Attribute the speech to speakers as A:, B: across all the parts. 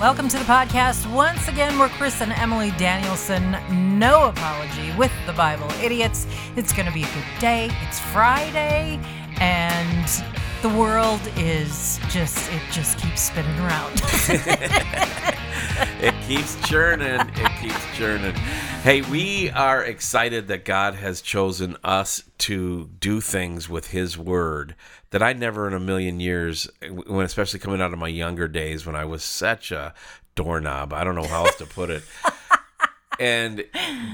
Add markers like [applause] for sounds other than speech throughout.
A: Welcome to the podcast. Once again, we're Chris and Emily Danielson. No apology with the Bible Idiots. It's going to be a good day. It's Friday, and the world is just, it just keeps spinning around. [laughs] [laughs] [laughs]
B: it keeps churning. It keeps churning. Hey, we are excited that God has chosen us to do things with His Word that I never in a million years, when especially coming out of my younger days when I was such a doorknob. I don't know how else to put it. [laughs] and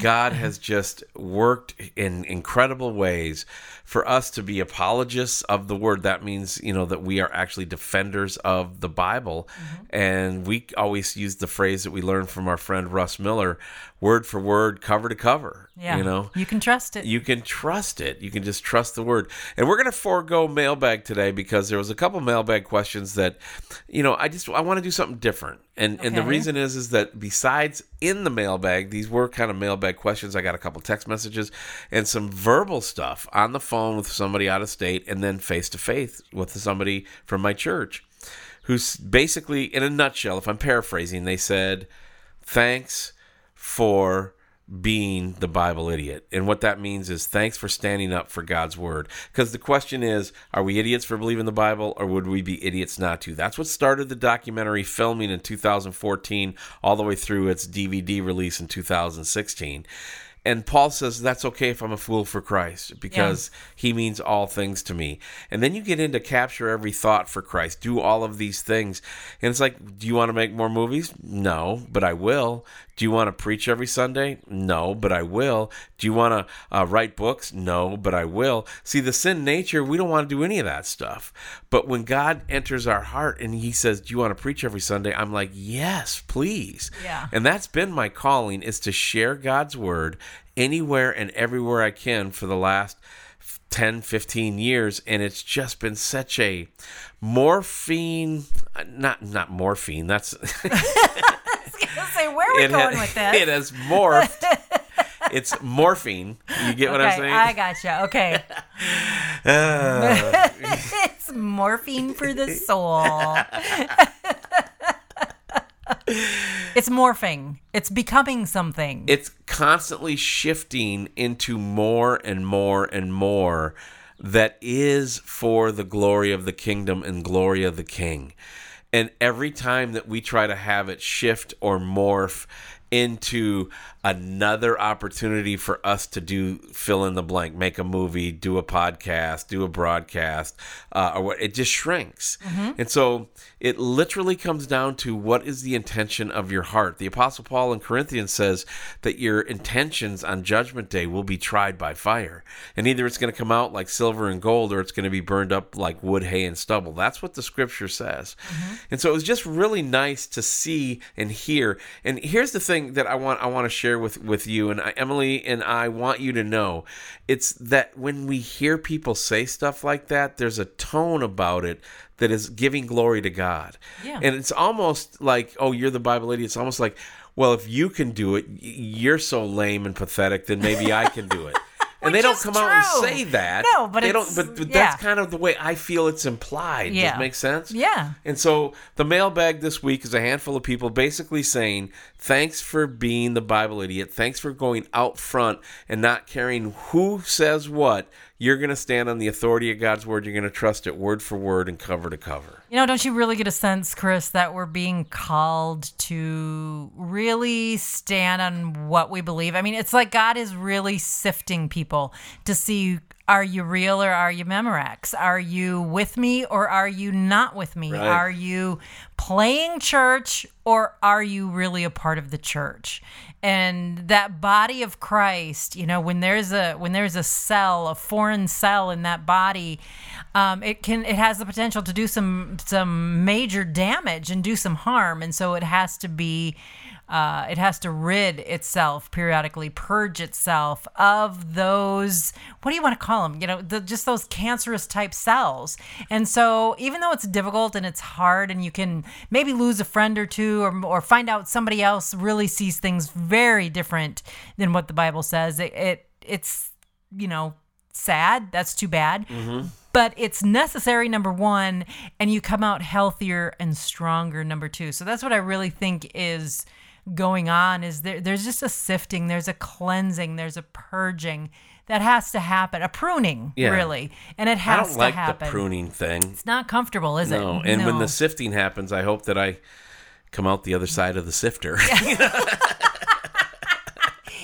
B: God has just worked in incredible ways for us to be apologists of the word. That means, you know, that we are actually defenders of the Bible. Mm-hmm. And we always use the phrase that we learned from our friend Russ Miller word for word, cover to cover.
A: Yeah.
B: You know,
A: you can trust it.
B: You can trust it. You can just trust the word. And we're going to forego mailbag today because there was a couple mailbag questions that, you know, I just, I want to do something different. And, okay. and the reason is, is that besides in the mailbag, these were kind of mailbag questions. I got a couple text messages and some verbal stuff on the phone with somebody out of state and then face to face with somebody from my church who's basically, in a nutshell, if I'm paraphrasing, they said, thanks for being the Bible idiot. And what that means is thanks for standing up for God's word. Because the question is, are we idiots for believing the Bible or would we be idiots not to? That's what started the documentary filming in 2014 all the way through its DVD release in 2016 and Paul says that's okay if I'm a fool for Christ because yeah. he means all things to me. And then you get into capture every thought for Christ, do all of these things. And it's like, do you want to make more movies? No, but I will. Do you want to preach every Sunday? No, but I will. Do you want to uh, write books? No, but I will. See, the sin nature, we don't want to do any of that stuff. But when God enters our heart and He says, "Do you want to preach every Sunday?" I'm like, "Yes, please."
A: Yeah.
B: And that's been my calling: is to share God's word anywhere and everywhere I can for the last 10, 15 years. And it's just been such a morphine, not not morphine. That's. [laughs]
A: say, where are we going with this? [laughs]
B: It has morphed. it's morphine. You get what
A: okay,
B: I'm saying?
A: I gotcha. Okay. Uh. [laughs] it's morphine for the soul. it's morphing. It's becoming something.
B: It's constantly shifting into more and more and more that is for the glory of the kingdom and glory of the king. And every time that we try to have it shift or morph into another opportunity for us to do fill in the blank, make a movie, do a podcast, do a broadcast, uh, or what it just shrinks. Mm-hmm. And so it literally comes down to what is the intention of your heart. The Apostle Paul in Corinthians says that your intentions on Judgment Day will be tried by fire, and either it's going to come out like silver and gold, or it's going to be burned up like wood, hay, and stubble. That's what the Scripture says. Mm-hmm. And so it was just really nice to see and hear. And here's the thing that I want I want to share share with with you and I, Emily and I want you to know it's that when we hear people say stuff like that there's a tone about it that is giving glory to God.
A: Yeah.
B: And it's almost like oh you're the Bible lady it's almost like well if you can do it you're so lame and pathetic then maybe I can do it. [laughs] and they don't come
A: true.
B: out and say that.
A: No, but
B: they don't. But, but yeah. that's kind of the way I feel it's implied. Yeah. Does it make sense?
A: Yeah.
B: And so the mailbag this week is a handful of people basically saying, "Thanks for being the Bible idiot. Thanks for going out front and not caring who says what. You're going to stand on the authority of God's word. You're going to trust it word for word and cover to cover."
A: You know, don't you really get a sense, Chris, that we're being called to really stand on what we believe? I mean, it's like God is really sifting people to see are you real or are you Memorex? Are you with me or are you not with me?
B: Right.
A: Are you playing church or are you really a part of the church? And that body of Christ, you know, when there's a when there's a cell, a foreign cell in that body, um, it can it has the potential to do some some major damage and do some harm, and so it has to be uh, it has to rid itself periodically, purge itself of those. What do you want to call them? You know, the, just those cancerous type cells. And so, even though it's difficult and it's hard, and you can maybe lose a friend or two, or, or find out somebody else really sees things very different than what the Bible says. It, it it's you know sad. That's too bad.
B: Mm-hmm
A: but it's necessary number 1 and you come out healthier and stronger number 2. So that's what I really think is going on is there there's just a sifting, there's a cleansing, there's a purging that has to happen, a pruning
B: Yeah.
A: really. And it has I
B: don't
A: to
B: like
A: happen.
B: the pruning thing.
A: It's not comfortable, is it?
B: No,
A: it?
B: and when the sifting happens, I hope that I come out the other side of the sifter. [laughs] [laughs]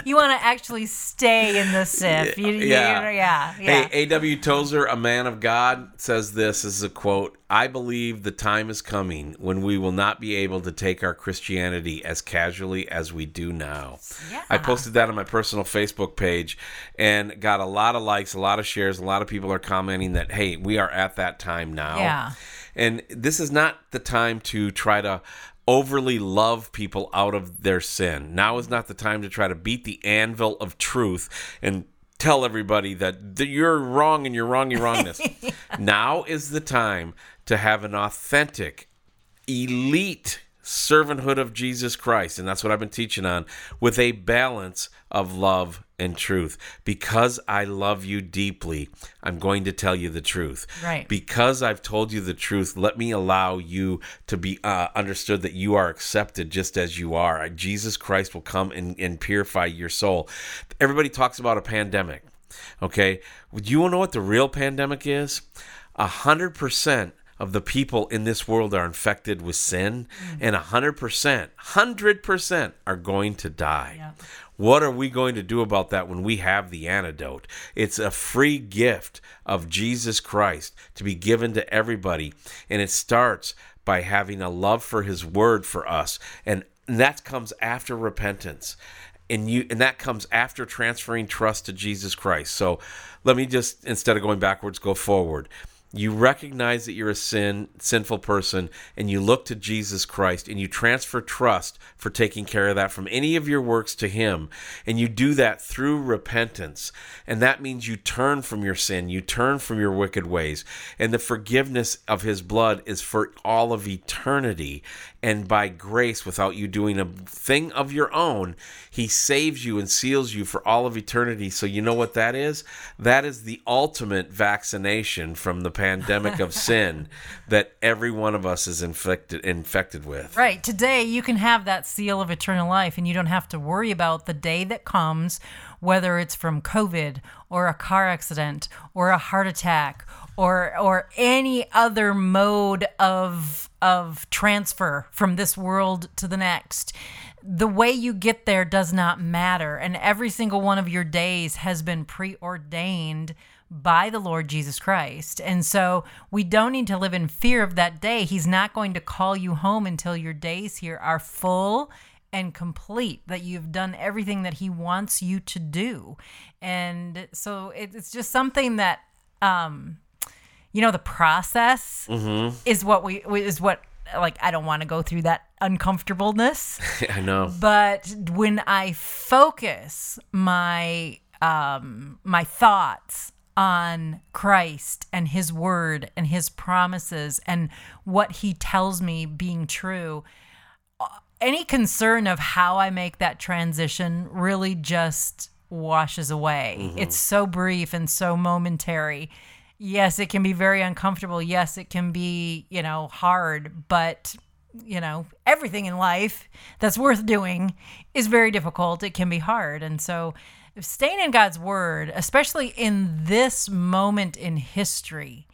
B: [laughs]
A: you want to actually stay in the [laughs] sieve. You, you-
B: Yeah.
A: yeah, yeah.
B: Hey, A.W. Tozer, a man of God, says this "Is a quote I believe the time is coming when we will not be able to take our Christianity as casually as we do now.
A: Yeah.
B: I posted that on my personal Facebook page and got a lot of likes, a lot of shares. A lot of people are commenting that, hey, we are at that time now.
A: Yeah.
B: And this is not the time to try to overly love people out of their sin. Now is not the time to try to beat the anvil of truth and tell everybody that th- you're wrong and you're wrong, you're [laughs] wrongness. Now is the time to have an authentic, elite servanthood of Jesus Christ. And that's what I've been teaching on with a balance of love and truth. Because I love you deeply, I'm going to tell you the truth.
A: Right.
B: Because I've told you the truth, let me allow you to be uh, understood that you are accepted just as you are. Jesus Christ will come and, and purify your soul. Everybody talks about a pandemic. Okay. Do you want to know what the real pandemic is? A hundred percent of the people in this world are infected with sin, mm-hmm. and a hundred percent, hundred percent are going to die.
A: Yeah.
B: What are we going to do about that when we have the antidote? It's a free gift of Jesus Christ to be given to everybody, and it starts by having a love for his word for us, and that comes after repentance. And you and that comes after transferring trust to Jesus Christ. So let me just instead of going backwards, go forward you recognize that you're a sin sinful person and you look to Jesus Christ and you transfer trust for taking care of that from any of your works to him. And you do that through repentance. And that means you turn from your sin you turn from your wicked ways. And the forgiveness of his blood is for all of eternity. And by grace without you doing a thing of your own he saves you and seals you for all of eternity. So you know what that is? That is the ultimate vaccination from the pandemic of sin that every one of us is infected infected with
A: Right. Today, you can have that seal of eternal life, and you don't have to worry about the day that comes, whether it's from COVID or a car accident or a heart attack or or any other mode of of transfer from this world to the next. The way you get there does not matter, and every single one of your days has been preordained by the Lord Jesus Christ. And so we don't need to live in fear of that day. He's not going to call you home until your days here are full and complete, that you've done everything that He wants you to do. And so it's just something that, um, you know, the process is what we, is what, like, I don't want to go through that uncomfortableness [laughs]
B: i know
A: but when i focus my um my thoughts on Christ and his word and his promises and what he tells me being true any concern of how I make that transition really just washes away. Mm-hmm. It's so brief and so momentary. Yes, it can be very uncomfortable. Yes, it can be, you know, hard, but you know, everything in life that's worth doing is very difficult. It can be hard. And so, staying in God's word, especially in this moment in history,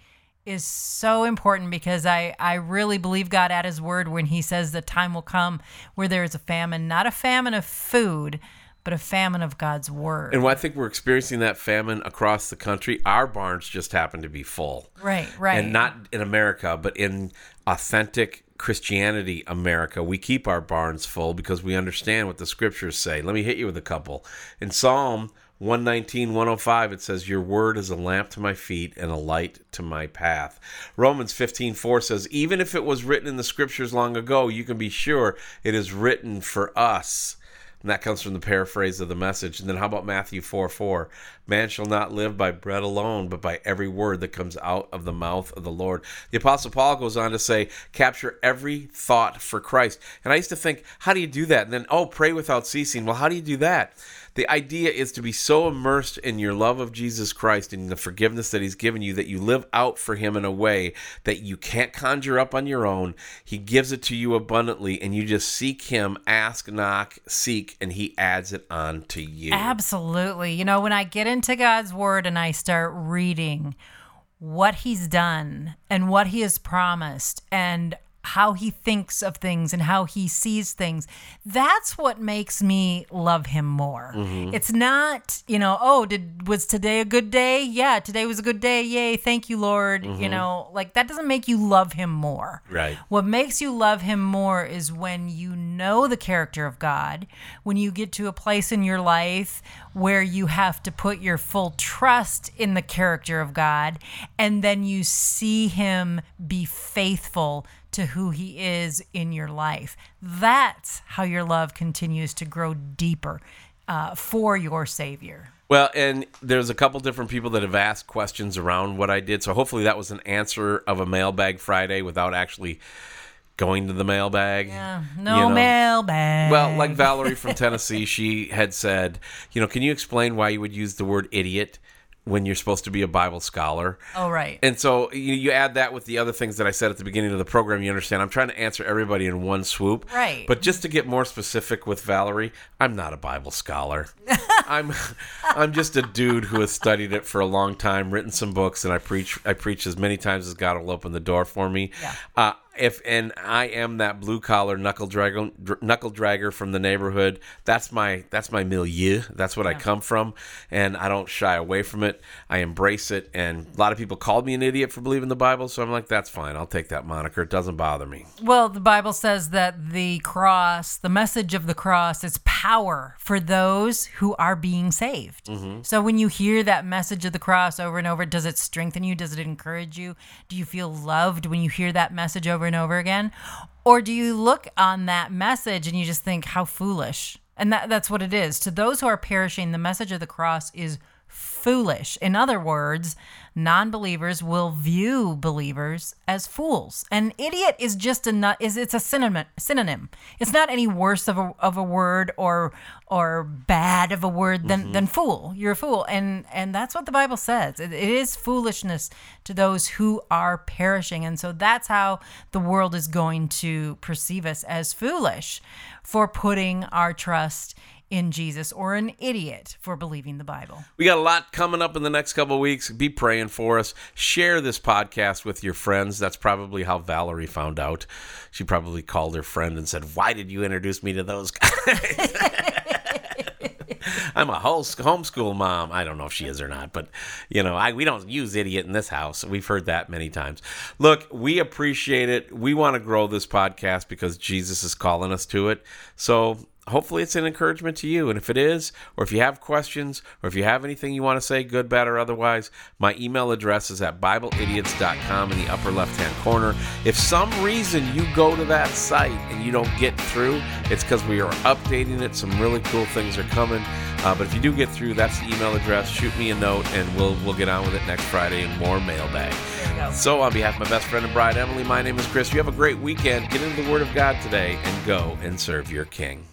A: is so important because I, I really believe God at his word when he says the time will come where there is a famine, not a famine of food, but a famine of God's word.
B: and I think we're experiencing that famine across the country. Our barns just happen to be full.
A: right, right.
B: and not in America, but in authentic Christianity America, we keep our barns full because we understand what the scriptures say. Let me hit you with a couple. In Psalm 119, 105, it says, Your word is a lamp to my feet and a light to my path. Romans 15, 4 says, Even if it was written in the scriptures long ago, you can be sure it is written for us. And that comes from the paraphrase of the message. And then how about Matthew 4 4? Man shall not live by bread alone, but by every word that comes out of the mouth of the Lord. The Apostle Paul goes on to say, capture every thought for Christ. And I used to think, how do you do that? And then, oh, pray without ceasing. Well, how do you do that? The idea is to be so immersed in your love of Jesus Christ and the forgiveness that He's given you that you live out for Him in a way that you can't conjure up on your own. He gives it to you abundantly, and you just seek Him, ask, knock, seek, and He adds it on to you.
A: Absolutely. You know, when I get into God's Word and I start reading what He's done and what He has promised, and how he thinks of things and how he sees things. That's what makes me love him more. Mm-hmm. It's not, you know, oh, did was today a good day? Yeah, today was a good day. Yay, thank you, Lord. Mm-hmm. You know, like that doesn't make you love him more.
B: Right.
A: What makes you love him more is when you know the character of God, when you get to a place in your life where you have to put your full trust in the character of God and then you see him be faithful to who he is in your life. That's how your love continues to grow deeper uh, for your Savior.
B: Well, and there's a couple different people that have asked questions around what I did. So hopefully that was an answer of a mailbag Friday without actually going to the mailbag.
A: Yeah, no you know? mailbag.
B: Well, like Valerie from Tennessee, she had said, you know, can you explain why you would use the word idiot? When you're supposed to be a Bible scholar.
A: Oh, right.
B: And so you, you add that with the other things that I said at the beginning of the program. You understand? I'm trying to answer everybody in one swoop.
A: Right.
B: But just to get more specific with Valerie, I'm not a Bible scholar. [laughs] I'm I'm just a dude who has studied it for a long time, written some books, and I preach I preach as many times as God will open the door for me.
A: Yeah. Uh,
B: if and I am that blue collar knuckle dragger knuckle dragger from the neighborhood. That's my that's my milieu. That's what yeah. I come from, and I don't shy away from it. I embrace it, and a lot of people called me an idiot for believing the Bible, so I'm like, that's fine. I'll take that moniker. It doesn't bother me.
A: Well, the Bible says that the cross, the message of the cross, is power for those who are being saved. Mm-hmm. So when you hear that message of the cross over and over, does it strengthen you? Does it encourage you? Do you feel loved when you hear that message over? And over again? Or do you look on that message and you just think, how foolish? And that, that's what it is. To those who are perishing, the message of the cross is foolish. In other words, non believers will view believers as fools. An idiot is just a nut is it's a synonym synonym. It's not any worse of a of a word or or bad of a word than, mm-hmm. than fool. You're a fool. And and that's what the Bible says. It, it is foolishness to those who are perishing. And so that's how the world is going to perceive us as foolish for putting our trust in Jesus or an idiot for believing the Bible.
B: We got a lot coming up in the next couple weeks. Be praying for us. Share this podcast with your friends. That's probably how Valerie found out. She probably called her friend and said, Why did you introduce me to those guys? [laughs] I'm a whole homeschool mom. I don't know if she is or not, but you know, I we don't use idiot in this house. We've heard that many times. Look, we appreciate it. We want to grow this podcast because Jesus is calling us to it. So hopefully it's an encouragement to you. And if it is, or if you have questions, or if you have anything you want to say, good, bad, or otherwise, my email address is at BibleIdiots.com in the upper left hand corner. If some reason you go to that site and you don't get through, it's because we are updating it. Some really cool things are coming. Uh, but if you do get through, that's the email address. Shoot me a note, and we'll we'll get on with it next Friday and more mailbag. So, on behalf of my best friend and bride, Emily, my name is Chris. You have a great weekend. Get into the Word of God today and go and serve your King.